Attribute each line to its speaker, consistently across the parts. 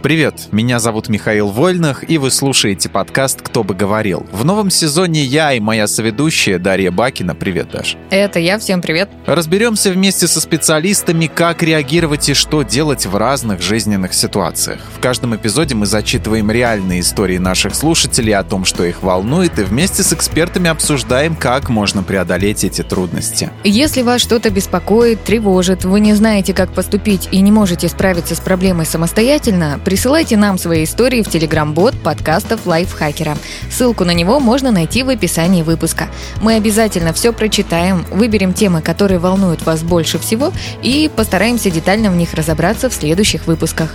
Speaker 1: Привет, меня зовут Михаил Вольных, и вы слушаете подкаст «Кто бы говорил». В новом сезоне я и моя соведущая Дарья Бакина. Привет, Даш.
Speaker 2: Это я, всем привет.
Speaker 1: Разберемся вместе со специалистами, как реагировать и что делать в разных жизненных ситуациях. В каждом эпизоде мы зачитываем реальные истории наших слушателей о том, что их волнует, и вместе с экспертами обсуждаем, как можно преодолеть эти трудности.
Speaker 2: Если вас что-то беспокоит, тревожит, вы не знаете, как поступить и не можете справиться с проблемой самостоятельно, Присылайте нам свои истории в телеграм-бот подкастов Лайфхакера. Ссылку на него можно найти в описании выпуска. Мы обязательно все прочитаем, выберем темы, которые волнуют вас больше всего и постараемся детально в них разобраться в следующих выпусках.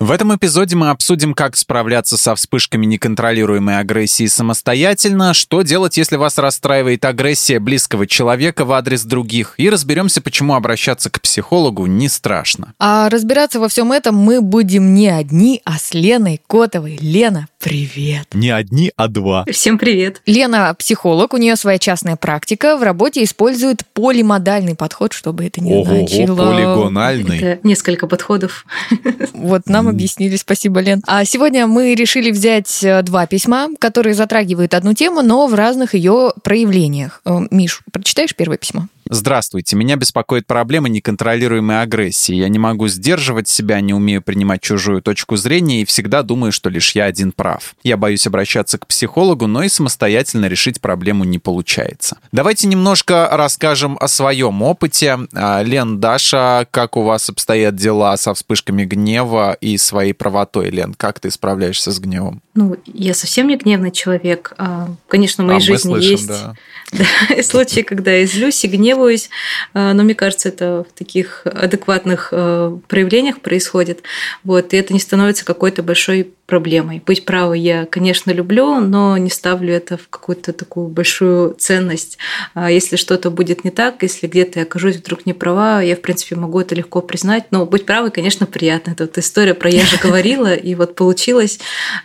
Speaker 1: В этом эпизоде мы обсудим, как справляться со вспышками неконтролируемой агрессии самостоятельно, что делать, если вас расстраивает агрессия близкого человека в адрес других, и разберемся, почему обращаться к психологу не страшно.
Speaker 2: А разбираться во всем этом мы будем не одни, а с Леной Котовой. Лена, привет!
Speaker 1: Не одни, а два.
Speaker 3: Всем привет!
Speaker 2: Лена психолог, у нее своя частная практика, в работе использует полимодальный подход, чтобы это не
Speaker 1: Ого,
Speaker 2: значило.
Speaker 1: полигональный.
Speaker 3: Это несколько подходов.
Speaker 2: Вот нам объяснили, спасибо, Лен. А сегодня мы решили взять э, два письма, которые затрагивают одну тему, но в разных ее проявлениях. Э, Миш, прочитаешь первое письмо?
Speaker 1: Здравствуйте, меня беспокоит проблема неконтролируемой агрессии. Я не могу сдерживать себя, не умею принимать чужую точку зрения и всегда думаю, что лишь я один прав. Я боюсь обращаться к психологу, но и самостоятельно решить проблему не получается. Давайте немножко расскажем о своем опыте. А, Лен, Даша, как у вас обстоят дела со вспышками гнева и своей правотой? Лен, как ты справляешься с гневом?
Speaker 3: Ну, я совсем не гневный человек. А, Конечно, в моей
Speaker 1: А
Speaker 3: жизни
Speaker 1: слышим,
Speaker 3: есть
Speaker 1: да.
Speaker 3: да, случаи, когда я злюсь и гневаюсь, а, но мне кажется, это в таких адекватных а, проявлениях происходит. Вот, и это не становится какой-то большой проблемой. Быть правой я, конечно, люблю, но не ставлю это в какую-то такую большую ценность. А Если что-то будет не так, если где-то я окажусь вдруг не права, я, в принципе, могу это легко признать. Но быть правой, конечно, приятно. Это вот история про «я же говорила», и вот получилось.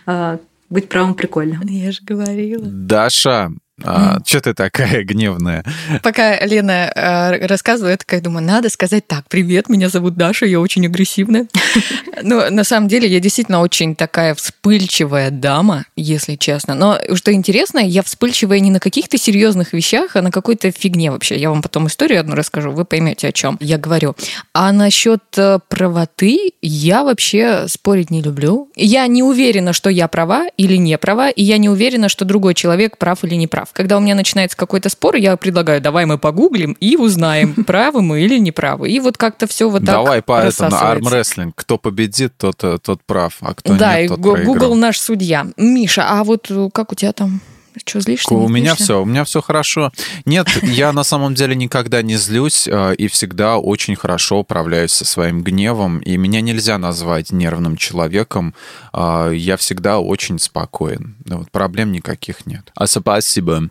Speaker 3: А, Быть правым прикольно.
Speaker 2: Я же говорила.
Speaker 1: Даша, что ты такая гневная?
Speaker 2: Пока Лена э, рассказывает, я такая думаю, надо сказать так, привет, меня зовут Даша, я очень агрессивная. Но на самом деле я действительно очень такая вспыльчивая дама, если честно. Но что интересно, я вспыльчивая не на каких-то серьезных вещах, а на какой-то фигне вообще. Я вам потом историю одну расскажу, вы поймете, о чем я говорю. А насчет э, правоты я вообще спорить не люблю. Я не уверена, что я права или не права, и я не уверена, что другой человек прав или не прав. Когда у меня начинается какой-то спор, я предлагаю, давай мы погуглим и узнаем, правы мы или не правы. И вот как-то все вот так
Speaker 1: Давай по этому армрестлинг. Кто победит, тот, э, тот прав, а кто
Speaker 2: Да, и
Speaker 1: нет, тот
Speaker 2: Гу-
Speaker 1: проиграл.
Speaker 2: Google наш судья. Миша, а вот э, как у тебя там? Что, злишься?
Speaker 1: У меня
Speaker 2: злишься?
Speaker 1: все, у меня все хорошо. Нет, я на самом деле никогда не злюсь э, и всегда очень хорошо управляюсь со своим гневом. И меня нельзя назвать нервным человеком. Э, Я всегда очень спокоен. Ну, Вот, проблем никаких нет. А спасибо.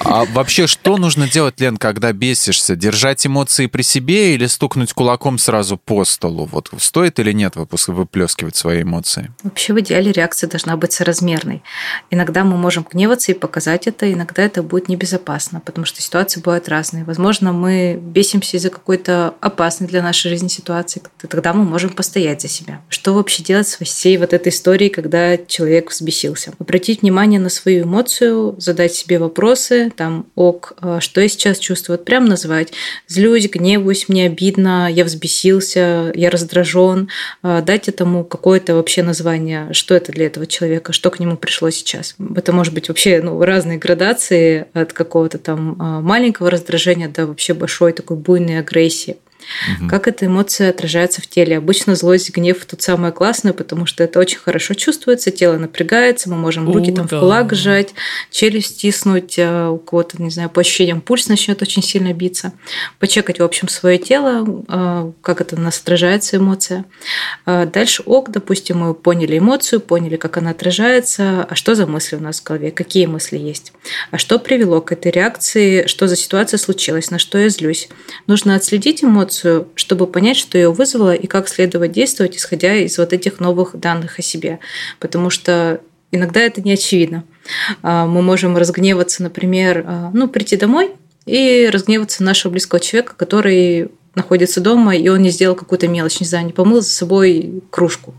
Speaker 1: А вообще, что нужно делать, Лен, когда бесишься? Держать эмоции при себе или стукнуть кулаком сразу по столу? Вот стоит или нет выплескивать свои эмоции?
Speaker 3: Вообще в идеале реакция должна быть соразмерной. Иногда мы можем гневаться и показать это, иногда это будет небезопасно, потому что ситуации бывают разные. Возможно, мы бесимся из-за какой-то опасной для нашей жизни ситуации, тогда мы можем постоять за себя. Что вообще делать с всей вот этой историей, когда человек взбесился? Обратить внимание на свою эмоцию, задать себе вопросы, там, ок, а что я сейчас чувствую? Вот прям назвать. Злюсь, гневаюсь, мне обидно, я взбесился, я раздражен. А, Дать этому какое-то вообще название, что это для этого человека, что к нему пришло сейчас. Это может быть вообще ну, разные градации от какого-то там а, маленького раздражения до вообще большой такой буйной агрессии. Как эта эмоция отражается в теле? Обычно злость, гнев тут самое классное, потому что это очень хорошо чувствуется, тело напрягается, мы можем руки
Speaker 2: О,
Speaker 3: там
Speaker 2: да.
Speaker 3: в кулак сжать, челюсть стиснуть, у кого-то, не знаю, по ощущениям пульс начнет очень сильно биться. Почекать, в общем, свое тело, а, как это на нас отражается эмоция. А Дальше ок, допустим, мы поняли эмоцию, поняли, как она отражается, а что за мысли у нас в голове, какие мысли есть, а что привело к этой реакции, что за ситуация случилась, на что я злюсь. Нужно отследить эмоцию, чтобы понять, что ее вызвало и как следовать действовать, исходя из вот этих новых данных о себе. Потому что иногда это не очевидно. А, Мы можем разгневаться, например, а, ну, прийти домой и разгневаться на нашего близкого человека, который находится дома, и он не сделал какую-то мелочь, не знаю, не помыл за собой кружку.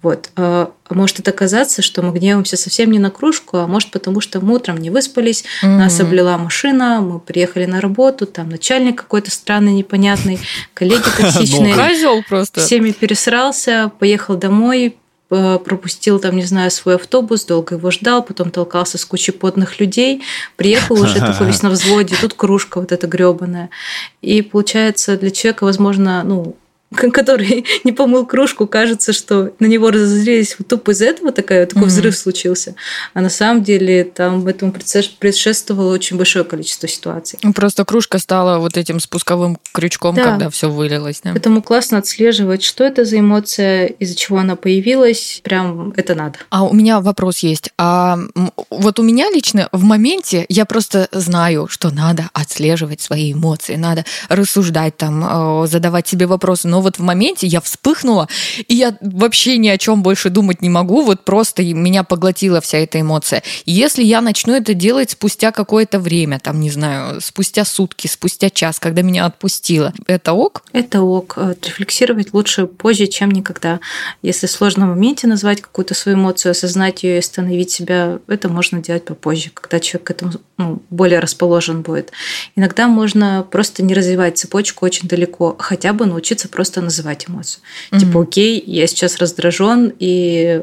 Speaker 3: Вот. А, а может это казаться, что мы гневаемся совсем не на кружку, а может потому, что мы утром не выспались, mm-hmm. нас облила машина, мы приехали на работу, там начальник какой-то странный, непонятный, коллеги токсичные.
Speaker 2: Козел просто.
Speaker 3: Всеми пересрался, поехал домой, пропустил там, не знаю, свой автобус, долго его ждал, потом толкался с кучей потных людей, приехал уже такой весь на взводе, тут кружка вот эта гребаная. И получается для человека, возможно, ну, который не помыл кружку, кажется, что на него разозлились вот тупо из-за этого такая, такой mm-hmm. взрыв случился. А на самом деле там этому предшествовало очень большое количество ситуаций.
Speaker 2: Ну, просто кружка стала вот этим спусковым крючком, да. когда все вылилось. Да?
Speaker 3: Поэтому классно отслеживать, что это за эмоция, из-за чего она появилась. Прям это надо.
Speaker 2: А у меня вопрос есть. А вот у меня лично в моменте я просто знаю, что надо отслеживать свои эмоции, надо рассуждать там, э, задавать себе вопросы. Но вот в моменте я вспыхнула, и я вообще ни о чем больше думать не могу, вот просто меня поглотила вся эта эмоция. Если я начну это делать спустя какое-то время, там, не знаю, спустя сутки, спустя час, когда меня отпустило, это ок?
Speaker 3: Это ок. Э, рефлексировать лучше позже, чем никогда. Если сложно в моменте назвать какую-то свою эмоцию, осознать ее и остановить себя, это можно делать попозже, когда человек к этому ну, более расположен будет. Иногда можно просто не развивать цепочку очень далеко, хотя бы научиться просто называть эмоцию. Mm-hmm. Типа, окей, я сейчас раздражен, и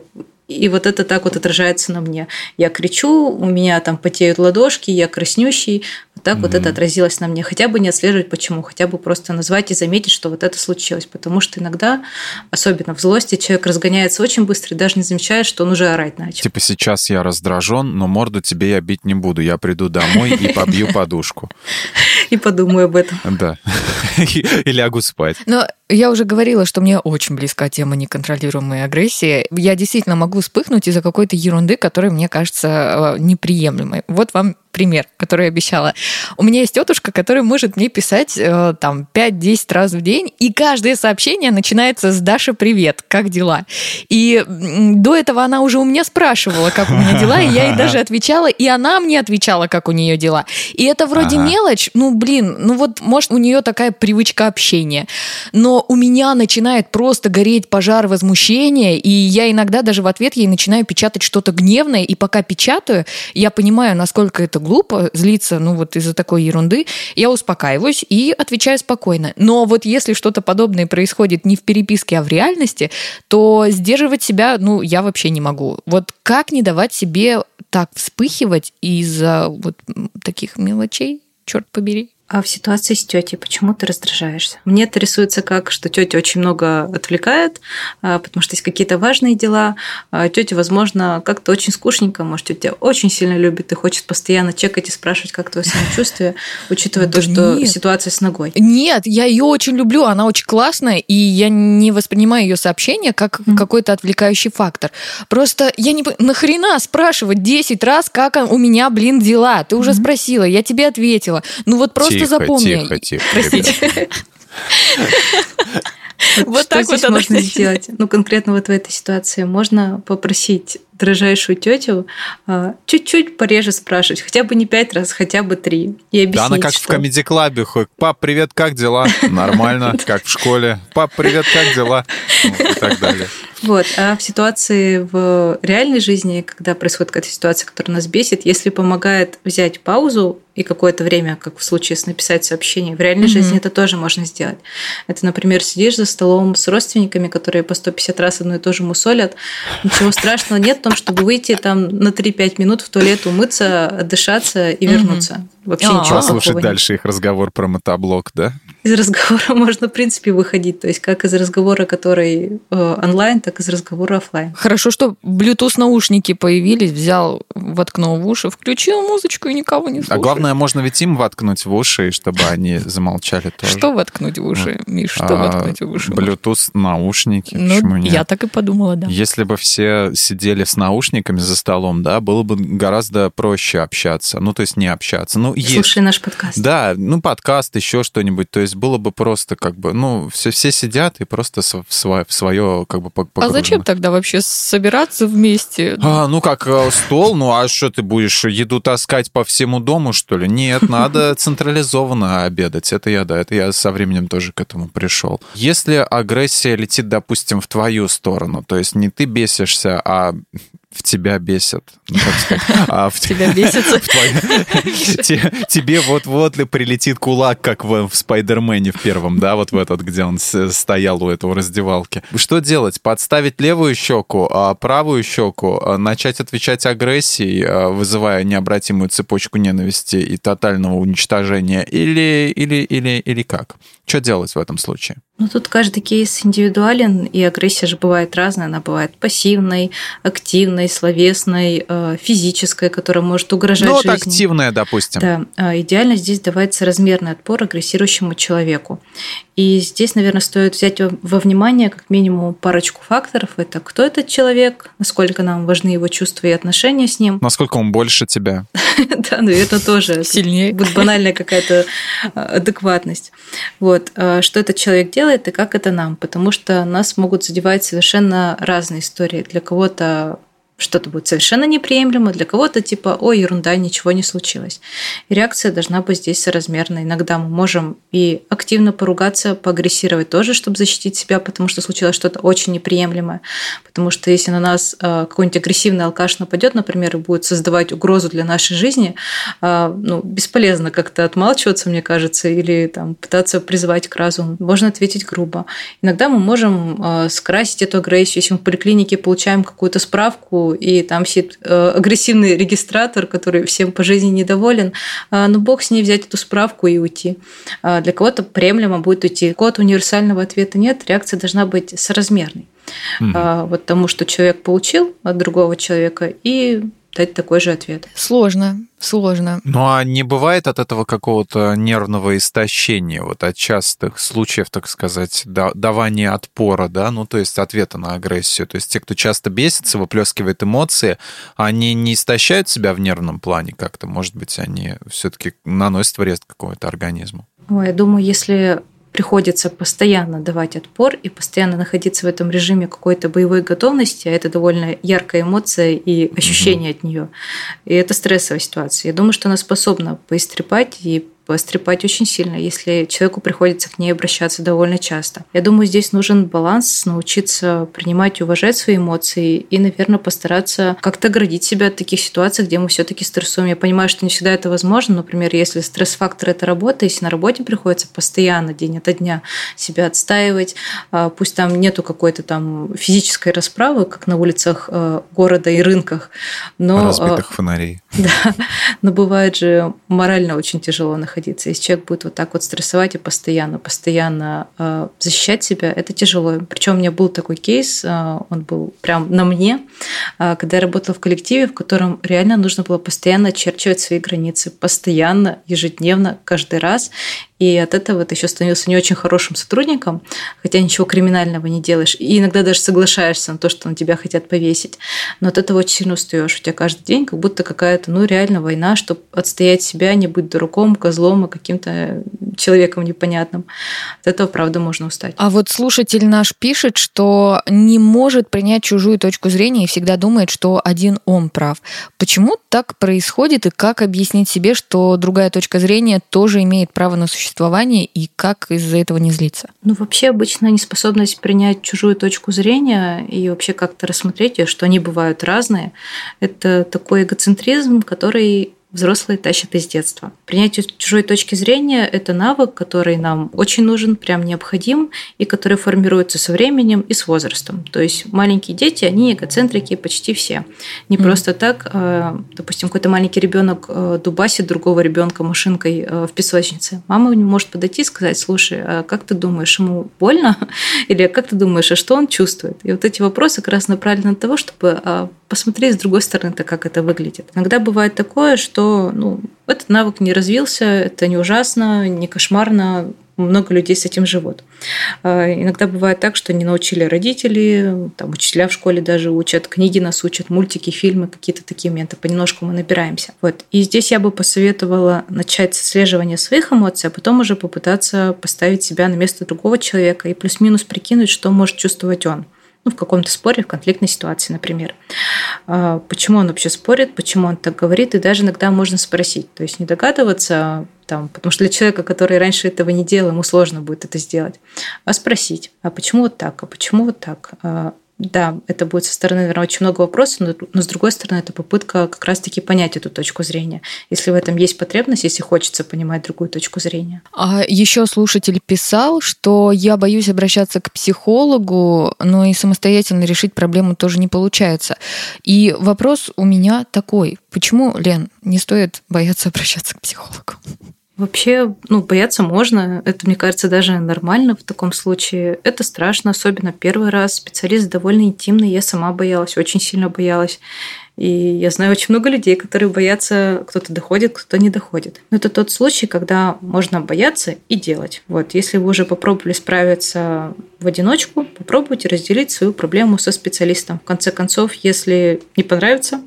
Speaker 3: и вот это так вот отражается на мне. Я кричу, у меня там потеют ладошки, я краснющий. Вот так mm-hmm. вот это отразилось на мне. Хотя бы не отслеживать почему, хотя бы просто назвать и заметить, что вот это случилось. Потому что иногда, особенно в злости, человек разгоняется очень быстро и даже не замечает, что он уже орать начал.
Speaker 1: Типа сейчас я раздражен, но морду тебе я бить не буду. Я приду домой и побью подушку.
Speaker 3: И подумаю об этом.
Speaker 1: Да. И лягу спать.
Speaker 2: Но я уже говорила, что мне очень близка тема неконтролируемой агрессии. Я действительно могу вспыхнуть из-за какой-то ерунды, которая мне кажется э, неприемлемой. Вот вам пример, который я обещала. У меня есть тетушка, которая может мне писать э, там 5-10 раз в день, и каждое сообщение начинается с «Даша, привет, как дела?». И до этого она уже у меня спрашивала, как у меня дела, и я ей даже отвечала, и она мне отвечала, как у нее дела. И это вроде ага. мелочь, ну, блин, ну вот, может, у нее такая привычка общения. Но у меня начинает просто гореть пожар возмущения, и я иногда даже в ответ ей начинаю печатать что-то гневное, и пока печатаю, я понимаю, насколько это глупо злиться, ну, вот из-за такой ерунды, я успокаиваюсь и отвечаю спокойно. Но вот если что-то подобное происходит не в переписке, а в реальности, то сдерживать себя, ну, я вообще не могу. Вот как не давать себе так вспыхивать из-за вот таких мелочей, черт побери?
Speaker 3: А в ситуации с тетей почему ты раздражаешься? Мне это рисуется как, что тетя очень много отвлекает, а, потому что есть какие-то важные дела. А тетя, возможно, как-то очень скучненько, может, тетя очень сильно любит и хочет постоянно чекать и спрашивать, как твое самочувствие, учитывая то, что ситуация с ногой.
Speaker 2: Нет, я ее очень люблю, она очень классная, и я не воспринимаю ее сообщение как какой-то отвлекающий фактор. Просто я не нахрена спрашивать 10 раз, как у меня, блин, дела? Ты уже спросила, я тебе ответила. Ну вот просто тихо, запомни.
Speaker 1: Тихо, тихо. Простите.
Speaker 3: Вот так вот можно сделать. Ну, конкретно вот в этой ситуации можно попросить дрожайшую тетю а, чуть-чуть пореже спрашивать, хотя бы не пять раз, хотя бы три. И
Speaker 1: да, она как что... в комедий-клабе ходит. Пап, привет, как дела? Нормально, как в школе. Пап, привет, как дела? И так далее.
Speaker 3: Вот. А в ситуации в реальной жизни, когда происходит какая-то ситуация, которая нас бесит, если помогает взять паузу и какое-то время, как в случае с написать сообщение, в реальной mm-hmm. жизни это тоже можно сделать. Это, например, сидишь за столом с родственниками, которые по 150 раз одно и то же мусолят. Ничего страшного нет чтобы выйти там на 3-5 минут в туалет, умыться, отдышаться и вернуться. Вообще А-а-а. ничего
Speaker 1: Послушать дальше их разговор про мотоблок, да?
Speaker 3: Из разговора можно, в принципе, выходить. То есть как из разговора, который э, онлайн, так и из разговора офлайн.
Speaker 2: Хорошо, что Bluetooth наушники появились, взял, воткнул в уши, включил музычку и никого не слушает.
Speaker 1: А главное, можно ведь им воткнуть в уши, чтобы они замолчали тоже.
Speaker 2: Что воткнуть в уши, Миш? Что а, воткнуть в уши?
Speaker 1: Bluetooth наушники.
Speaker 2: Ну, Почему нет? Я так и подумала, да.
Speaker 1: Если бы все сидели с наушниками за столом, да, было бы гораздо проще общаться. Ну, то есть не общаться. Ну,
Speaker 3: есть. Слушай наш подкаст.
Speaker 1: Да, ну, подкаст, еще что-нибудь. То есть было бы просто как бы, ну, все, все сидят и просто в свое, в свое как бы погружены.
Speaker 2: А зачем тогда вообще собираться вместе?
Speaker 1: А, ну, как э, стол, ну, а что ты будешь еду таскать по всему дому, что ли? Нет, надо централизованно обедать. Это я, да, это я со временем тоже к этому пришел. Если агрессия летит, допустим, в твою сторону, то есть не ты бесишься, а в тебя бесят. Ну? А в
Speaker 2: тебя бесится.
Speaker 1: Тебе вот-вот ли прилетит кулак, как в Спайдермене в первом, да, вот в этот, где он стоял у этого раздевалки. Что делать? Подставить левую щеку, а правую щеку, а начать отвечать агрессией, а, вызывая необратимую цепочку ненависти и тотального уничтожения, или, или, или, или как? Что делать в этом случае?
Speaker 3: Ну, тут каждый кейс индивидуален, и агрессия же бывает разная. Она бывает пассивной, активной, словесной, э, физической, которая может угрожать ну, жизни.
Speaker 1: Ну, активная, допустим.
Speaker 3: Да. А идеально здесь давать размерный отпор агрессирующему человеку. И здесь, наверное, стоит взять во внимание как минимум парочку факторов. Это кто этот человек, насколько нам важны его чувства и отношения с ним.
Speaker 1: Насколько он больше тебя.
Speaker 3: Да, ну это тоже
Speaker 2: сильнее.
Speaker 3: Будет банальная какая-то а, адекватность. Вот. Что этот человек делает и как это нам? Потому что нас могут задевать совершенно разные истории. Для кого-то что-то будет совершенно неприемлемо, для кого-то типа «Ой, ерунда, ничего не случилось». И реакция должна быть здесь соразмерной. Иногда мы можем и активно поругаться, поагрессировать тоже, чтобы защитить себя, потому что случилось что-то очень неприемлемое. Потому что если на нас э, какой-нибудь агрессивный алкаш нападет, например, и будет создавать угрозу для нашей жизни, э, ну, бесполезно как-то отмалчиваться, мне кажется, или там, пытаться призывать к разуму. Можно ответить грубо. Иногда мы можем э, скрасить эту агрессию, если мы в поликлинике получаем какую-то справку, и там сидит э, агрессивный регистратор, который всем по жизни недоволен, а, но бог с ней взять эту справку и уйти. А, для кого-то приемлемо будет уйти. Код универсального ответа нет, реакция должна быть соразмерной. Угу. Вот тому, что человек получил от другого человека, и дать такой же ответ.
Speaker 2: Сложно, сложно.
Speaker 1: Ну а не бывает от этого какого-то нервного истощения, вот от частых случаев, так сказать, давания отпора, да, ну то есть ответа на агрессию. То есть те, кто часто бесится, выплескивает эмоции, они не истощают себя в нервном плане как-то, может быть, они все-таки наносят вред какому-то организму.
Speaker 3: Ой, я думаю, если приходится постоянно давать отпор и постоянно находиться в этом режиме какой-то боевой готовности, а это довольно яркая эмоция и ощущение mm-hmm. от нее. И это стрессовая ситуация. Я думаю, что она способна поистрепать и пострепать очень сильно, если человеку приходится к ней обращаться довольно часто. Я думаю, здесь нужен баланс, научиться принимать и уважать свои эмоции и, наверное, постараться как-то оградить себя от таких ситуаций, где мы все-таки стрессуем. Я понимаю, что не всегда это возможно. Например, если стресс-фактор – это работа, если на работе приходится постоянно, день ото дня себя отстаивать, а, пусть там нету какой-то там физической расправы, как на улицах э, города и рынках, но...
Speaker 1: Разбитых фонарей.
Speaker 3: Да, но бывает же морально очень тяжело находиться находиться. Если человек будет вот так вот стрессовать и постоянно, постоянно э, защищать себя, это тяжело. Причем у меня был такой кейс, э, он был прям на мне, э, когда я работала в коллективе, в котором реально нужно было постоянно очерчивать свои границы, постоянно, ежедневно, каждый раз. И от этого ты еще становился не очень хорошим сотрудником, хотя ничего криминального не делаешь. И иногда даже соглашаешься на то, что на тебя хотят повесить. Но от этого очень сильно устаешь. У тебя каждый день как будто какая-то, ну, реально война, чтобы отстоять себя, не быть дураком, козлом и каким-то человеком непонятным. От этого, правда, можно устать.
Speaker 2: А вот слушатель наш пишет, что не может принять чужую точку зрения и всегда думает, что один он прав. Почему так происходит и как объяснить себе, что другая точка зрения тоже имеет право на существование существования и как из-за этого не злиться?
Speaker 3: Ну, вообще, обычно неспособность принять чужую точку зрения и вообще как-то рассмотреть ее, что они бывают разные, это такой эгоцентризм, который взрослые тащат из детства. Принятие чужой точки зрения – это навык, который нам очень нужен, прям необходим, и который формируется со временем и с возрастом. То есть маленькие дети, они эгоцентрики почти все. Не mm. просто так, э, допустим, какой-то маленький ребенок э, дубасит другого ребенка машинкой э, в песочнице. Мама может подойти и сказать, слушай, а как ты думаешь, ему больно? Или как ты думаешь, а что он чувствует? И вот эти вопросы как раз направлены на того, чтобы а, посмотреть с другой стороны-то, как это выглядит. Иногда бывает такое, что ну, этот навык не развился, это не ужасно, не кошмарно, много людей с этим живут. А, иногда бывает так, что не научили родители, там, учителя в школе даже учат, книги нас учат, мультики, фильмы, какие-то такие моменты. Понемножку мы набираемся. Вот. И здесь я бы посоветовала начать с отслеживания своих эмоций, а потом уже попытаться поставить себя на место другого человека и плюс-минус прикинуть, что может чувствовать он. Ну, в каком-то споре, в конфликтной ситуации, например. А, почему он вообще спорит, почему он так говорит, и даже иногда можно спросить. То есть не догадываться, там, потому что для человека, который раньше этого не делал, ему сложно будет это сделать, а спросить, а почему вот так, а почему вот так, а да, это будет со стороны, наверное, очень много вопросов, но, но с другой стороны, это попытка как раз-таки понять эту точку зрения. Если в этом есть потребность, если хочется понимать другую точку зрения.
Speaker 2: А еще слушатель писал, что я боюсь обращаться к психологу, но и самостоятельно решить проблему тоже не получается. И вопрос у меня такой. Почему, Лен, не стоит бояться обращаться к психологу?
Speaker 3: Вообще, ну, бояться можно. Это, мне кажется, даже нормально в таком случае. Это страшно, особенно первый раз. Специалист довольно интимный. Я сама боялась, очень сильно боялась. И я знаю очень много людей, которые боятся, кто-то доходит, кто-то не доходит. Но это тот случай, когда можно бояться и делать. Вот, если вы уже попробовали справиться в одиночку, попробуйте разделить свою проблему со специалистом. В конце концов, если не понравится,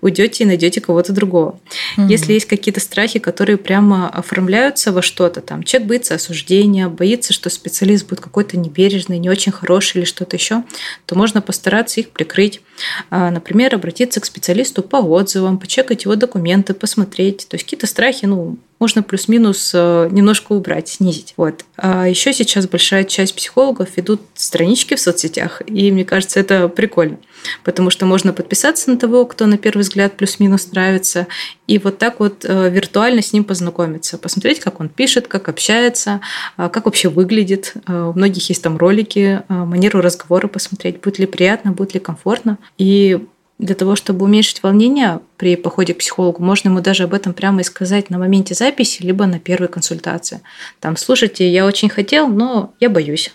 Speaker 3: уйдете и найдете кого-то другого. Mm-hmm. Если есть какие-то страхи, которые прямо оформляются во что-то, там человек боится осуждения, боится, что специалист будет какой-то небережный, не очень хороший или что-то еще, то можно постараться их прикрыть. А, например, обратиться к специалисту по отзывам, почекать его документы, посмотреть. То есть какие-то страхи, ну, можно плюс-минус э, немножко убрать, снизить. Вот. А еще сейчас большая часть психологов ведут странички в соцсетях, и мне кажется, это прикольно, потому что можно подписаться на того, кто на первый взгляд плюс-минус нравится, и вот так вот э, виртуально с ним познакомиться, посмотреть, как он пишет, как общается, э, как вообще выглядит. У многих есть там ролики, манеру разговора посмотреть, будет ли приятно, будет ли комфортно. И для того, чтобы уменьшить волнение при походе к психологу, можно ему даже об этом прямо и сказать на моменте записи, либо на первой консультации. Там, слушайте, я очень хотел, но я боюсь.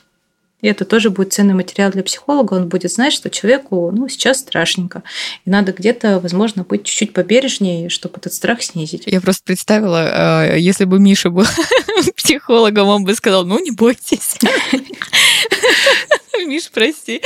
Speaker 3: И это тоже будет ценный материал для психолога. Он будет знать, что человеку ну, сейчас страшненько. И надо где-то, возможно, быть чуть-чуть побережнее, чтобы этот страх снизить.
Speaker 2: Я просто представила, э, если бы Миша был психологом, он бы сказал, ну, не бойтесь. Миш, прости.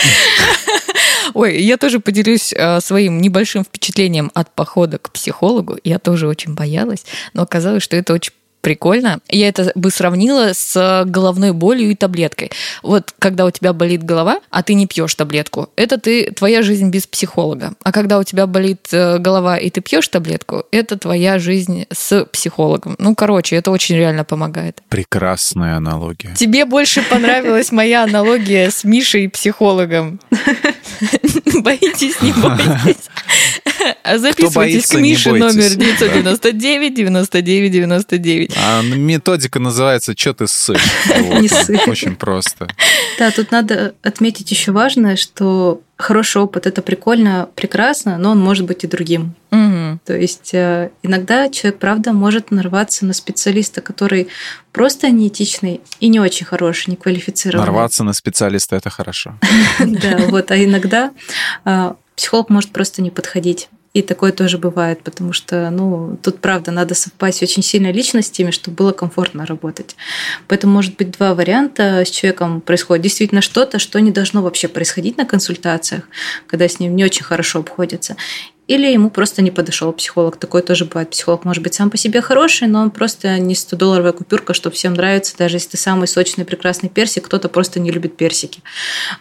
Speaker 2: Ой, я тоже поделюсь э, своим небольшим впечатлением от похода к психологу. Я тоже очень боялась, но оказалось, что это очень прикольно. Я это бы сравнила с головной болью и таблеткой. Вот когда у тебя болит голова, а ты не пьешь таблетку, это ты твоя жизнь без психолога. А когда у тебя болит э, голова и ты пьешь таблетку, это твоя жизнь с психологом. Ну, короче, это очень реально помогает.
Speaker 1: Прекрасная аналогия.
Speaker 2: Тебе больше понравилась моя аналогия с Мишей психологом. Боитесь, не боитесь. Записывайтесь к Мише номер 999 99 99.
Speaker 1: А методика называется «Чё ты ссышь?»
Speaker 3: Не ссышь.
Speaker 1: Очень просто.
Speaker 3: Да, тут надо отметить еще важное, что хороший опыт это прикольно, прекрасно, но он может быть и другим.
Speaker 2: Угу.
Speaker 3: То есть э, иногда человек, правда, может нарваться на специалиста, который просто неэтичный и не очень хороший, не квалифицированный.
Speaker 1: Нарваться на специалиста это хорошо.
Speaker 3: Да, вот, а иногда э, психолог может просто не подходить. И такое тоже бывает, потому что, ну, тут, правда, надо совпасть очень сильно личностями, чтобы было комфортно работать. Поэтому может быть два варианта. С человеком происходит действительно что-то, что не должно вообще происходить на консультациях, когда с ним не очень хорошо обходятся. Или ему просто не подошел психолог. Такое тоже бывает. Психолог может быть сам по себе хороший, но он просто не 100-долларовая купюрка, что всем нравится. Даже если ты самый сочный, прекрасный персик, кто-то просто не любит персики.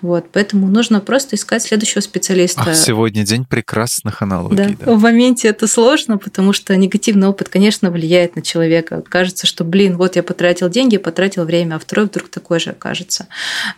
Speaker 3: Вот. Поэтому нужно просто искать следующего специалиста.
Speaker 1: Ах, сегодня день прекрасных аналогий. Да.
Speaker 3: да. В моменте это сложно, потому что негативный опыт, конечно, влияет на человека. Кажется, что, блин, вот я потратил деньги, потратил время, а второй вдруг такой же окажется.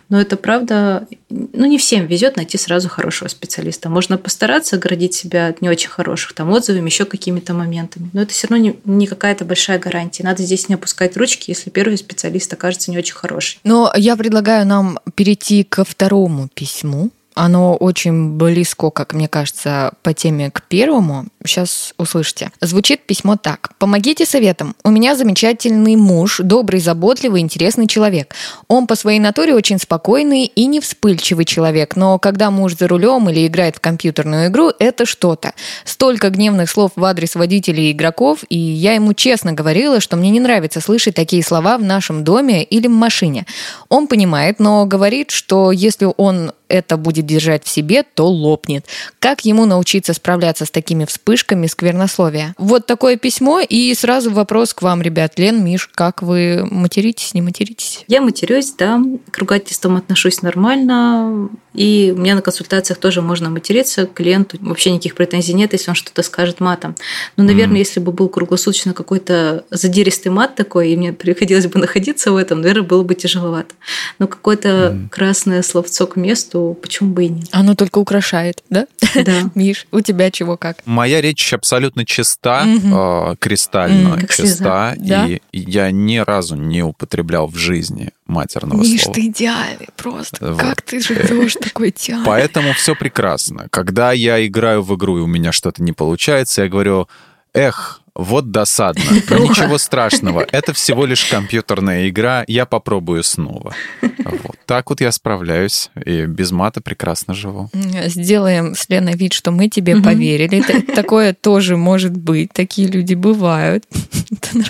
Speaker 3: Но это правда, ну не всем везет найти сразу хорошего специалиста. Можно постараться оградить себя не очень хороших там отзывами, еще какими-то моментами. Но это все равно не, не какая-то большая гарантия. Надо здесь не опускать ручки, если первый специалист окажется не очень хороший.
Speaker 2: Но я предлагаю нам перейти ко второму письму. Оно очень близко, как мне кажется, по теме к первому. Сейчас услышите. Звучит письмо так. «Помогите советом. У меня замечательный муж, добрый, заботливый, интересный человек. Он по своей натуре очень спокойный и не вспыльчивый человек, но когда муж за рулем или играет в компьютерную игру, это что-то. Столько гневных слов в адрес водителей и игроков, и я ему честно говорила, что мне не нравится слышать такие слова в нашем доме или машине. Он понимает, но говорит, что если он это будет держать в себе, то лопнет. Как ему научиться справляться с такими вспышками сквернословия? Вот такое письмо, и сразу вопрос к вам, ребят. Лен, Миш, как вы материтесь, не материтесь?
Speaker 3: Я матерюсь, да, к ругательствам отношусь нормально. И у меня на консультациях тоже можно материться, клиенту вообще никаких претензий нет, если он что-то скажет матом. Но, наверное, mm. если бы был круглосуточно какой-то задиристый мат такой, и мне приходилось бы находиться в этом, наверное, было бы тяжеловато. Но какое-то mm. красное словцо к месту, почему бы и нет?
Speaker 2: Оно только украшает, да?
Speaker 3: Да.
Speaker 2: Миш, у тебя чего как?
Speaker 1: Моя речь абсолютно чиста, mm-hmm. э, кристально чиста, и я ни разу не употреблял в жизни матерного
Speaker 2: Миш,
Speaker 1: слова.
Speaker 2: ты идеальный просто. Вот. Как ты живешь такой идеальный?
Speaker 1: Поэтому все прекрасно. Когда я играю в игру, и у меня что-то не получается, я говорю, эх, вот досадно. Но ничего страшного. Это всего лишь компьютерная игра. Я попробую снова. Вот. Так вот я справляюсь. И без мата прекрасно живу.
Speaker 2: Сделаем с Леной вид, что мы тебе поверили. Такое тоже может быть. Такие люди бывают.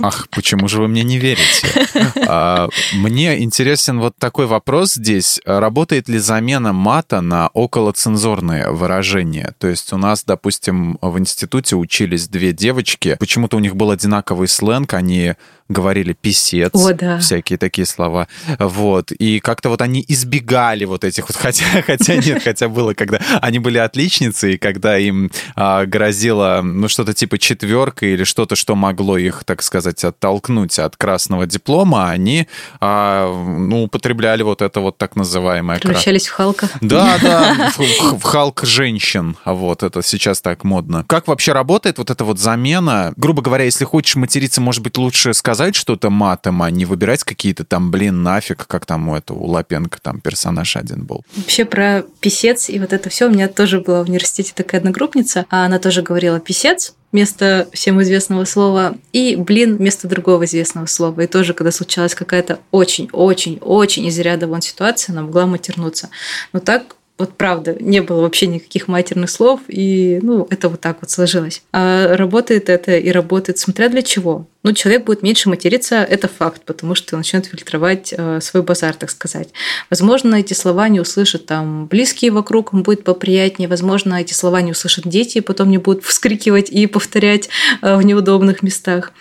Speaker 1: Ах, почему же вы мне не верите? А, мне интересен вот такой вопрос здесь. Работает ли замена мата на околоцензурные выражения? То есть у нас, допустим, в институте учились две девочки. Почему почему-то у них был одинаковый сленг, они говорили писец,
Speaker 3: О, да.
Speaker 1: всякие такие слова. Вот. И как-то вот они избегали вот этих вот, хотя, хотя нет, хотя было, когда они были отличницы, и когда им а, грозило, ну, что-то типа четверка или что-то, что могло их, так сказать, оттолкнуть от красного диплома, они, а, ну, употребляли вот это вот так называемое...
Speaker 3: Превращались в Халка.
Speaker 1: Да, да, в, в Халк женщин. Вот, это сейчас так модно. Как вообще работает вот эта вот замена? Грубо говоря, если хочешь материться, может быть, лучше сказать сказать что-то матом, а не выбирать какие-то там, блин, нафиг, как там у этого, у Лапенко там персонаж один был.
Speaker 3: Вообще про писец и вот это все у меня тоже была в университете такая одногруппница, а она тоже говорила писец, вместо всем известного слова, и блин вместо другого известного слова. И тоже, когда случалась какая-то очень-очень-очень из ряда вон ситуация, она могла матернуться. Но так вот правда, не было вообще никаких матерных слов, и ну, это вот так вот сложилось. А работает это и работает, смотря для чего. Ну, человек будет меньше материться, это факт, потому что начнет фильтровать э, свой базар, так сказать. Возможно, эти слова не услышат там близкие вокруг, им будет поприятнее. Возможно, эти слова не услышат дети, и потом не будут вскрикивать и повторять э, в неудобных местах.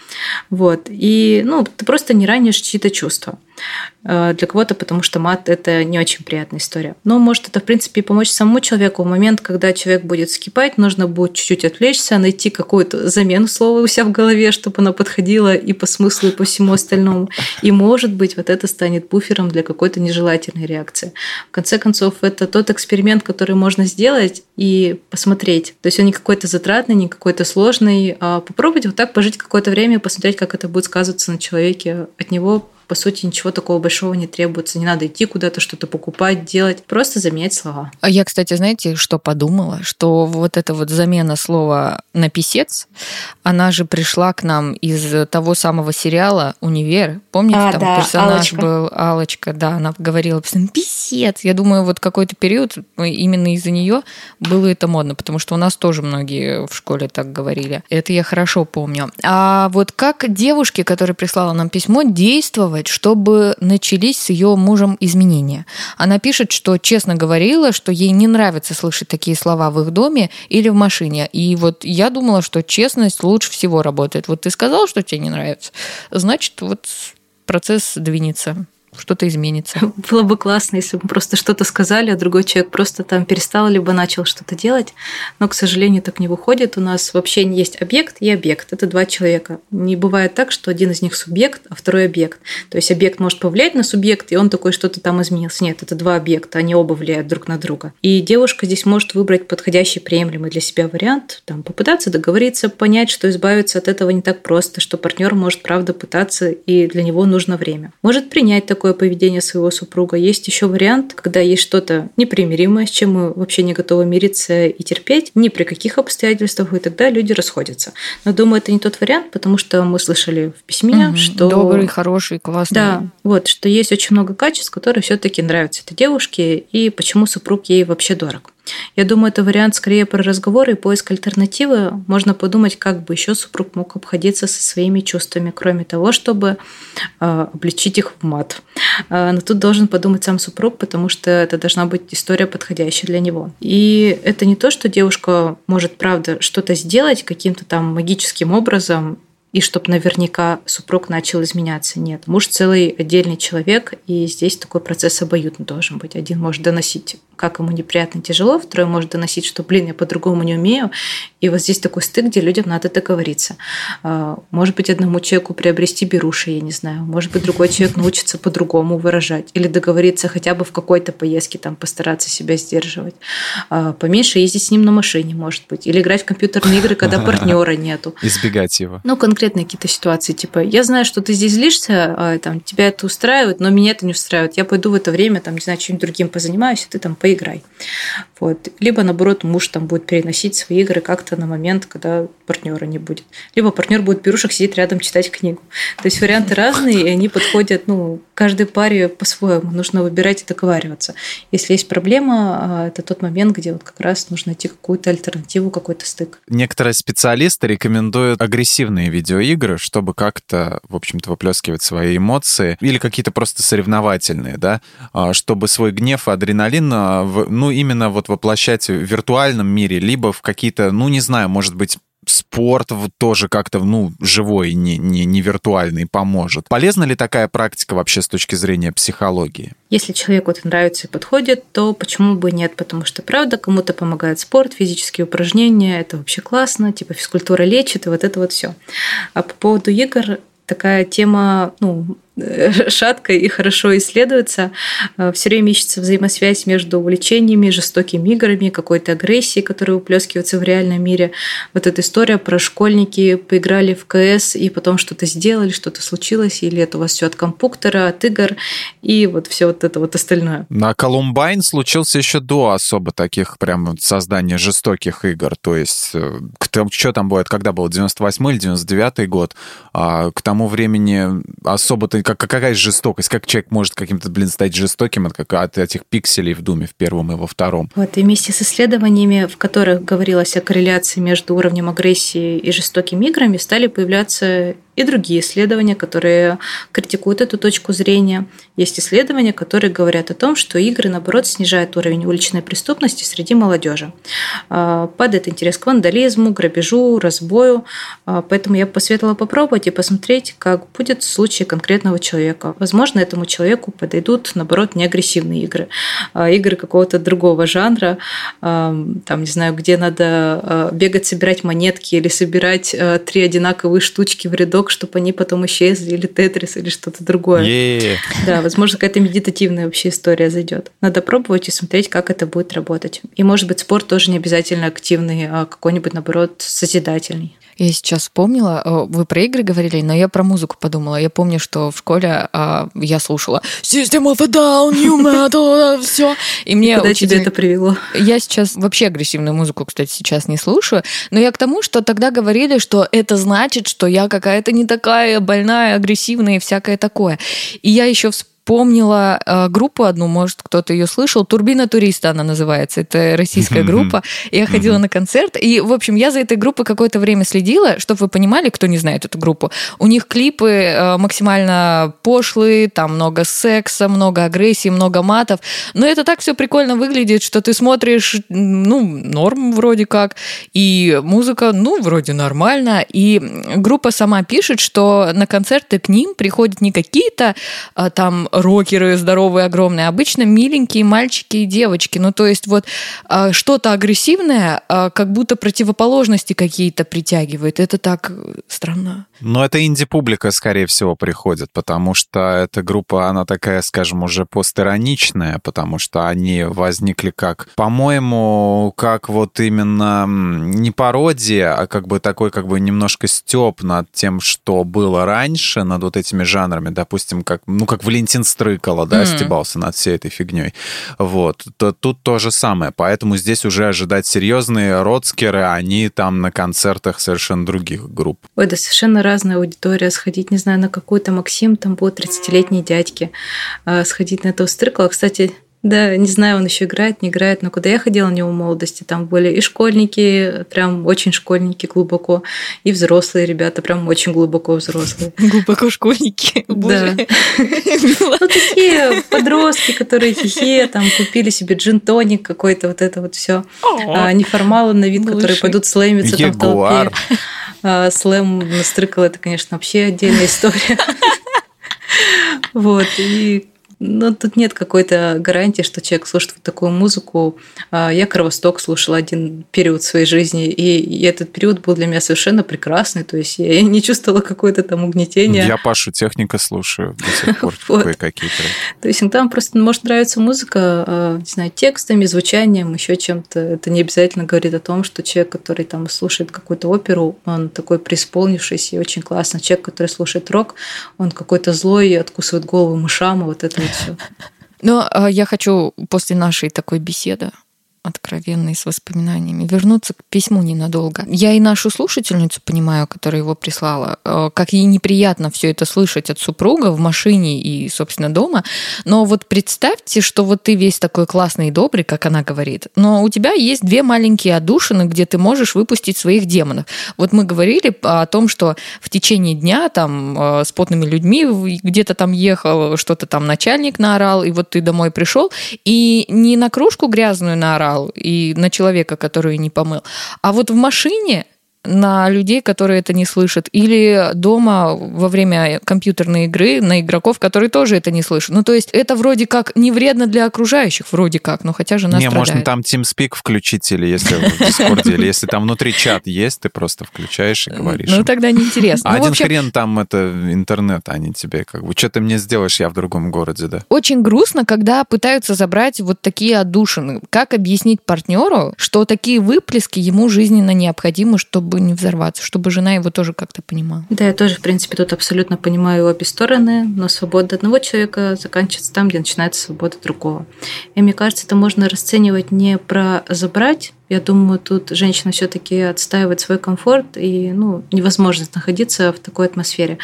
Speaker 3: Вот. И, ну, ты просто не ранишь чьи-то чувства. Э, для кого-то, потому что мат – это не очень приятная история. Но может это, в принципе, помочь самому человеку. В момент, когда человек будет скипать, нужно будет чуть-чуть отвлечься, найти какую-то замену слова у себя в голове, чтобы она подходила и по смыслу, и по всему остальному. И, может быть, вот это станет буфером для какой-то нежелательной реакции. В конце концов, это тот эксперимент, который можно сделать и посмотреть. То есть он не какой-то затратный, не какой-то сложный. А попробовать вот так пожить какое-то время, посмотреть, как это будет сказываться на человеке. От него по сути, ничего такого большого не требуется. Не надо идти куда-то, что-то покупать, делать. Просто заменять слова.
Speaker 2: А я, кстати, знаете, что подумала? Что вот эта вот замена слова на писец, она же пришла к нам из того самого сериала «Универ». Помните, а, там да, персонаж Аллочка. был Алочка, да, она говорила постоянно «писец». Я думаю, вот какой-то период именно из-за нее было это модно, потому что у нас тоже многие в школе так говорили. Это я хорошо помню. А вот как девушке, которая прислала нам письмо, действовать действовать, чтобы начались с ее мужем изменения. Она пишет, что честно говорила, что ей не нравится слышать такие слова в их доме или в машине. И вот я думала, что честность лучше всего работает. Вот ты сказал, что тебе не нравится, значит, вот процесс двинется что-то изменится.
Speaker 3: Было бы классно, если бы просто что-то сказали, а другой человек просто там перестал либо начал что-то делать. Но, к сожалению, так не выходит. У нас вообще есть объект и объект. Это два человека. Не бывает так, что один из них субъект, а второй объект. То есть объект может повлиять на субъект, и он такой что-то там изменился. Нет, это два объекта, они оба влияют друг на друга. И девушка здесь может выбрать подходящий, приемлемый для себя вариант, там, попытаться договориться, понять, что избавиться от этого не так просто, что партнер может, правда, пытаться, и для него нужно время. Может принять такой такое поведение своего супруга. Есть еще вариант, когда есть что-то непримиримое, с чем мы вообще не готовы мириться и терпеть, ни при каких обстоятельствах, и тогда люди расходятся. Но думаю, это не тот вариант, потому что мы слышали в письме, угу. что...
Speaker 2: Добрый, хороший, классный.
Speaker 3: Да, вот, что есть очень много качеств, которые все таки нравятся этой девушке, и почему супруг ей вообще дорог. Я думаю, это вариант скорее про разговоры и поиск альтернативы. Можно подумать, как бы еще супруг мог обходиться со своими чувствами, кроме того, чтобы э, обличить их в мат. Э, но тут должен подумать сам супруг, потому что это должна быть история подходящая для него. И это не то, что девушка может, правда, что-то сделать каким-то там магическим образом и чтобы наверняка супруг начал изменяться. Нет, муж целый отдельный человек, и здесь такой процесс обоюдно должен быть. Один может доносить как ему неприятно, тяжело, второй может доносить, что, блин, я по-другому не умею, и вот здесь такой стык, где людям надо договориться. А, может быть, одному человеку приобрести беруши, я не знаю, может быть, другой человек научится по-другому выражать, или договориться хотя бы в какой-то поездке, там, постараться себя сдерживать. А, поменьше ездить с ним на машине, может быть, или играть в компьютерные игры, когда партнера нету.
Speaker 1: Избегать его.
Speaker 3: Ну, конкретные какие-то ситуации, типа, я знаю, что ты здесь злишься, а, там, тебя это устраивает, но меня это не устраивает. Я пойду в это время, там, не знаю, чем-нибудь другим позанимаюсь, а ты там поиграй. Вот. Либо, наоборот, муж там будет переносить свои игры как-то на момент, когда партнера не будет. Либо партнер будет берушек сидеть рядом, читать книгу. То есть варианты разные, и они подходят, ну, каждой паре по-своему. Нужно выбирать и договариваться. Если есть проблема, а, это тот момент, где вот как раз нужно найти какую-то альтернативу, какой-то стык.
Speaker 1: Некоторые специалисты рекомендуют агрессивные видеоигры, чтобы как-то, в общем-то, выплескивать свои эмоции, или какие-то просто соревновательные, да, а, чтобы свой гнев и адреналин, а, ну, именно вот воплощать в виртуальном мире, либо в какие-то, ну, не знаю, может быть, спорт тоже как-то, ну, живой, не, не, не виртуальный поможет. Полезна ли такая практика вообще с точки зрения психологии?
Speaker 3: Если человеку это нравится и подходит, то почему бы нет? Потому что, правда, кому-то помогает спорт, физические упражнения, это вообще классно, типа физкультура лечит, и вот это вот все. А по поводу игр, такая тема, ну, шатко и хорошо исследуется. Э, Все время ищется взаимосвязь между увлечениями, жестокими играми, какой-то агрессией, которая уплескивается в реальном мире. Вот эта история про школьники поиграли в КС и потом что-то сделали, что-то случилось, или это у вас все от компьютера, от игр, и вот все вот это вот остальное.
Speaker 1: На Колумбайн случился еще до особо таких прям создания жестоких игр. То есть, э, что там будет, когда был, 98 или 99 год, а к тому времени особо-то как, какая жестокость? Как человек может каким-то, блин, стать жестоким от, от этих пикселей в Думе в первом и во втором?
Speaker 3: Вот, и вместе с исследованиями, в которых говорилось о корреляции между уровнем агрессии и жестокими играми, стали появляться и другие исследования, которые критикуют эту точку зрения. Есть исследования, которые говорят о том, что игры, наоборот, снижают уровень уличной преступности среди молодежи. А, падает интерес к вандализму, грабежу, разбою. А, поэтому я посоветовала попробовать и посмотреть, как будет в случае конкретного человека. Возможно, этому человеку подойдут, наоборот, не агрессивные игры. А, игры какого-то другого жанра, там, не знаю, где надо бегать, собирать монетки или собирать три одинаковые штучки в рядок блок, чтобы они потом исчезли, или тетрис, или что-то другое.
Speaker 1: Yeah.
Speaker 3: Да, возможно, какая-то медитативная вообще история зайдет. Надо пробовать и смотреть, как это будет работать. И, может быть, спорт тоже не обязательно активный, а какой-нибудь, наоборот, созидательный.
Speaker 2: Я сейчас вспомнила, э, вы про игры говорили, но я про музыку подумала. Я помню, что в школе а, я слушала System of a Down, New Metal, все.
Speaker 3: И мне Куда учитель... тебе это привело?
Speaker 2: Я сейчас вообще агрессивную музыку, кстати, сейчас не слушаю, но я к тому, что тогда говорили, что это значит, что я какая-то не такая больная, агрессивная и всякое такое. И я еще вспомнила вспомнила э, группу одну, может, кто-то ее слышал. Турбина туриста она называется. Это российская группа. Я ходила на концерт. И, в общем, я за этой группой какое-то время следила, чтобы вы понимали, кто не знает эту группу. У них клипы э, максимально пошлые, там много секса, много агрессии, много матов. Но это так все прикольно выглядит, что ты смотришь, ну, норм вроде как. И музыка, ну, вроде нормально. И группа сама пишет, что на концерты к ним приходят не какие-то а, там рокеры здоровые, огромные, обычно миленькие мальчики и девочки. Ну, то есть вот а, что-то агрессивное, а, как будто противоположности какие-то притягивает. Это так странно.
Speaker 1: Но это инди-публика, скорее всего, приходит, потому что эта группа, она такая, скажем, уже постироничная, потому что они возникли как, по-моему, как вот именно не пародия, а как бы такой как бы немножко степ над тем, что было раньше, над вот этими жанрами, допустим, как, ну, как Валентин Стрыкало, да, mm. стебался над всей этой фигней. Вот. То, тут то же самое. Поэтому здесь уже ожидать серьезные родскеры, они там на концертах совершенно других групп.
Speaker 3: Ой, да совершенно разная аудитория. Сходить, не знаю, на какую-то Максим, там будут 30-летние дядьки. А, сходить на этого Стрыкала. Кстати, да, не знаю, он еще играет, не играет, но куда я ходила на него в молодости, там были и школьники, прям очень школьники глубоко, и взрослые ребята, прям очень глубоко взрослые.
Speaker 2: Глубоко школьники,
Speaker 3: Да. Ну, такие подростки, которые хихе, там, купили себе джин-тоник какой-то, вот это вот все. А, неформалы на вид, которые пойдут слэмиться там в толпе. А, слэм настрыкал, это, конечно, вообще отдельная история. Вот, и Ну, тут нет какой-то гарантии, что человек слушает вот такую музыку. А, я Кровосток слушала один период своей жизни, и этот период был для меня совершенно прекрасный. То есть я не чувствовала какое-то там угнетение.
Speaker 1: Я Пашу Техника слушаю до сих пор кое-какие
Speaker 3: То есть там просто может нравиться музыка, а, не знаю, текстами, звучанием, еще чем-то. Это не обязательно говорит о том, что человек, который там слушает какую-то оперу, он такой преисполнившийся и очень классный. Человек, который слушает рок, он какой-то злой, откусывает голову мышам, вот это все.
Speaker 2: Но а, я хочу после нашей такой беседы откровенный, с воспоминаниями, вернуться к письму ненадолго. Я и нашу слушательницу понимаю, которая его прислала, э, как ей неприятно все это слышать от супруга в машине и, собственно, дома. Но вот представьте, что вот ты весь такой классный и добрый, как она говорит, но у тебя есть две маленькие отдушины, где ты можешь выпустить своих демонов. Вот мы говорили о том, что в течение дня там э, с потными людьми где-то там ехал, что-то там начальник наорал, и вот ты домой пришел, и не на кружку грязную наорал, помыл, и на человека, который не помыл. А вот в машине на людей, которые это не слышат, или дома во время компьютерной игры на игроков, которые тоже это не слышат. Ну, то есть это вроде как не вредно для окружающих, вроде как, но хотя же нас Не,
Speaker 1: страдает. можно там TeamSpeak включить, или если в Discord, или если там внутри чат есть, ты просто включаешь и говоришь.
Speaker 2: Ну, тогда неинтересно.
Speaker 1: А ну, один хрен там это интернет, а не тебе как бы. Что ты мне сделаешь, я в другом городе, да?
Speaker 2: Очень грустно, когда пытаются забрать вот такие отдушины. Как объяснить партнеру, что такие выплески ему жизненно необходимы, чтобы чтобы не взорваться, чтобы жена его тоже как-то понимала.
Speaker 3: Да, я тоже, в принципе, тут абсолютно понимаю обе стороны, но свобода одного человека заканчивается там, где начинается свобода другого. И мне кажется, это можно расценивать не про забрать, я думаю, тут женщина все-таки отстаивает свой комфорт и ну, невозможность находиться в такой атмосфере.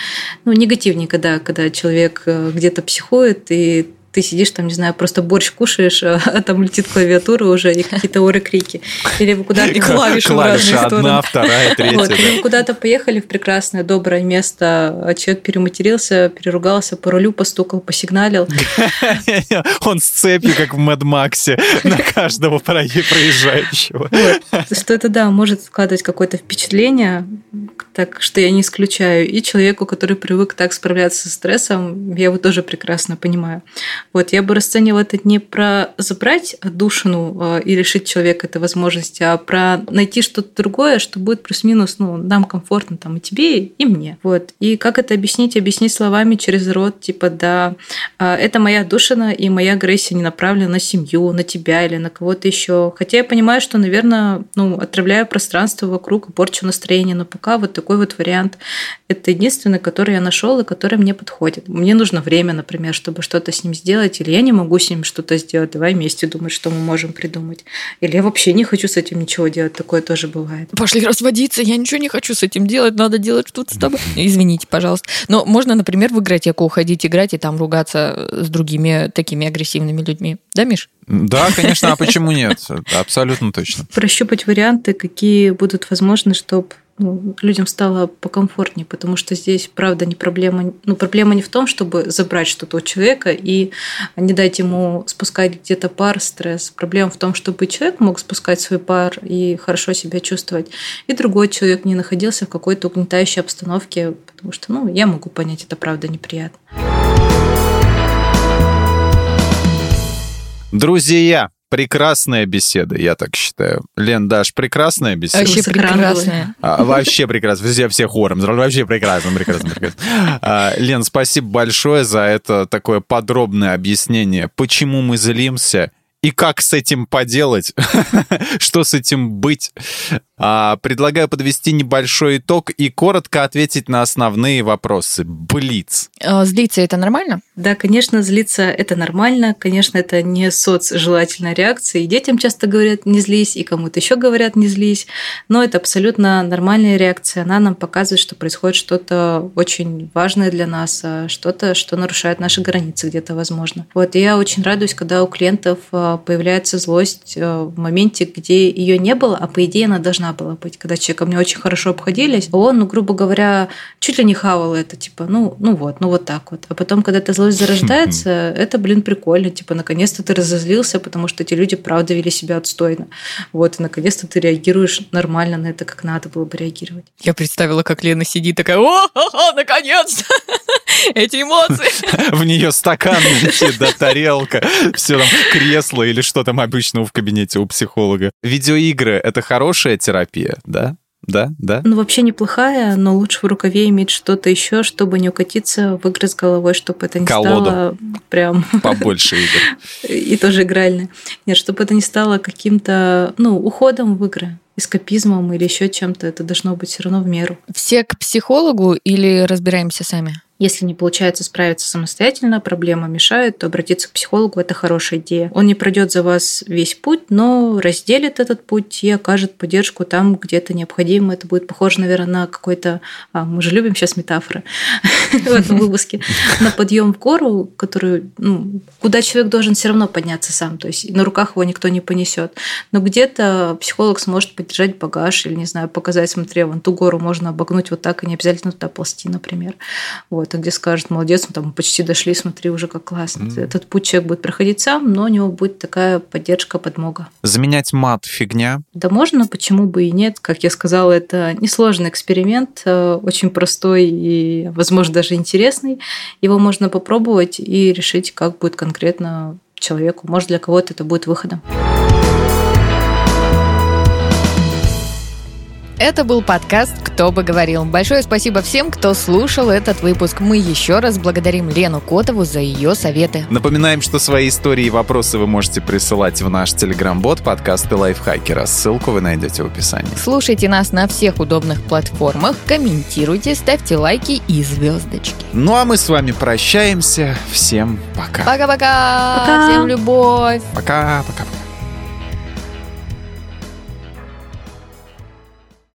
Speaker 3: Ну, негативнее, когда, когда человек э, где-то психует, и ты сидишь там, не знаю, просто борщ кушаешь, а, там летит клавиатура уже и какие-то оры-крики. Или вы куда-то...
Speaker 1: клавиши в разные одна, вторая, третья. Вот.
Speaker 3: Или вы куда-то поехали в прекрасное, доброе место, а человек перематерился, переругался, по рулю постукал, посигналил.
Speaker 1: Он с цепью, как в Мэд Максе, на каждого проезжающего.
Speaker 3: Что это, да, может складывать какое-то впечатление, так что я не исключаю. И человеку, который привык так справляться со стрессом, я его тоже прекрасно понимаю. Вот, я бы расценивала это не про забрать отдушину э, и лишить человека этой возможности, а про найти что-то другое, что будет плюс-минус, ну, нам комфортно там и тебе, и мне. Вот. И как это объяснить? Объяснить словами через рот, типа, да, э, это моя отдушина, и моя агрессия не направлена на семью, на тебя или на кого-то еще. Хотя я понимаю, что, наверное, ну, отравляю пространство вокруг, порчу настроение, но пока вот такой вот вариант. Это единственный, который я нашел и который мне подходит. Мне нужно время, например, чтобы что-то с ним сделать, или я не могу с ним что-то сделать, давай вместе думать, что мы можем придумать. Или я вообще не хочу с этим ничего делать, такое тоже бывает.
Speaker 2: Пошли разводиться, я ничего не хочу с этим делать, надо делать что-то с тобой. Извините, пожалуйста. Но можно, например, в игротеку уходить играть и там ругаться с другими такими агрессивными людьми. Да, Миш?
Speaker 1: Да, конечно, а почему нет? Абсолютно точно.
Speaker 3: Прощупать варианты, какие будут возможны, чтобы людям стало покомфортнее, потому что здесь, правда, не проблема, ну, проблема не в том, чтобы забрать что-то у человека и не дать ему спускать где-то пар, стресс. Проблема в том, чтобы человек мог спускать свой пар и хорошо себя чувствовать, и другой человек не находился в какой-то угнетающей обстановке, потому что, ну, я могу понять, это правда неприятно.
Speaker 1: Друзья, прекрасная беседа, я так считаю. Лен, Даш, прекрасная беседа.
Speaker 2: Вообще прекрасная.
Speaker 1: А, вообще прекрасно. Все, все хором. Вообще прекрасно, прекрасно, прекрасно. А, Лен, спасибо большое за это такое подробное объяснение, почему мы злимся и как с этим поделать, что с этим быть. А, предлагаю подвести небольшой итог и коротко ответить на основные вопросы. Блиц.
Speaker 2: А, злиться это нормально?
Speaker 3: Да, конечно, злиться это нормально. Конечно, это не соцжелательная реакция. И детям часто говорят не злись, и кому-то еще говорят не злись. Но это абсолютно нормальная реакция. Она нам показывает, что происходит что-то очень важное для нас, а что-то, что нарушает наши границы где-то, возможно. Вот, и я очень радуюсь, когда у клиентов появляется злость в моменте, где ее не было, а по идее она должна была быть. Когда человек ко мне очень хорошо обходились, он, ну, грубо говоря, чуть ли не хавал это, типа, ну, ну вот, ну вот так вот. А потом, когда эта злость зарождается, это, блин, прикольно. Типа, наконец-то ты разозлился, потому что эти люди, правда, вели себя отстойно. Вот, и наконец-то ты реагируешь нормально на это, как надо было бы реагировать.
Speaker 2: Я представила, как Лена сидит такая, о, наконец-то! Эти эмоции.
Speaker 1: В нее стакан летит, да, тарелка, все там кресло или что там обычно в кабинете у психолога. Видеоигры — это хорошая терапия, да? Да, да.
Speaker 3: Ну, вообще неплохая, но лучше в рукаве иметь что-то еще, чтобы не укатиться в игры с головой, чтобы это не
Speaker 1: Колоду.
Speaker 3: стало прям...
Speaker 1: Побольше игр.
Speaker 3: И тоже игральное. Нет, чтобы это не стало каким-то, ну, уходом в игры эскапизмом или еще чем-то, это должно быть все равно в меру.
Speaker 2: Все к психологу или разбираемся сами?
Speaker 3: Если не получается справиться самостоятельно, проблема мешает, то обратиться к психологу – это хорошая идея. Он не пройдет за вас весь путь, но разделит этот путь и окажет поддержку там, где это необходимо. Это будет похоже, наверное, на какой-то... А, мы же любим сейчас метафоры в этом выпуске. На подъем в гору, которую, ну, куда человек должен все равно подняться сам. То есть на руках его никто не понесет. Но где-то психолог сможет поддержать багаж или, не знаю, показать, смотри, вон ту гору можно обогнуть вот так, и не обязательно туда ползти, например. Вот где скажет, молодец, мы там почти дошли, смотри, уже как классно. Mm. Этот путь человек будет проходить сам, но у него будет такая поддержка, подмога.
Speaker 1: Заменять мат фигня?
Speaker 3: Да можно, почему бы и нет. Как я сказала, это несложный эксперимент, э, очень простой и, возможно, даже интересный. Его можно попробовать и решить, как будет конкретно человеку. Может, для кого-то это будет выходом.
Speaker 2: Это был подкаст «Кто бы говорил». Большое спасибо всем, кто слушал этот выпуск. Мы еще раз благодарим Лену Котову за ее советы.
Speaker 1: Напоминаем, что свои истории и вопросы вы можете присылать в наш телеграм-бот подкасты Лайфхакера. Ссылку вы найдете в описании.
Speaker 2: Слушайте нас на всех удобных платформах, комментируйте, ставьте лайки и звездочки.
Speaker 1: Ну а мы с вами прощаемся. Всем пока.
Speaker 2: Пока-пока. Всем любовь.
Speaker 1: Пока-пока.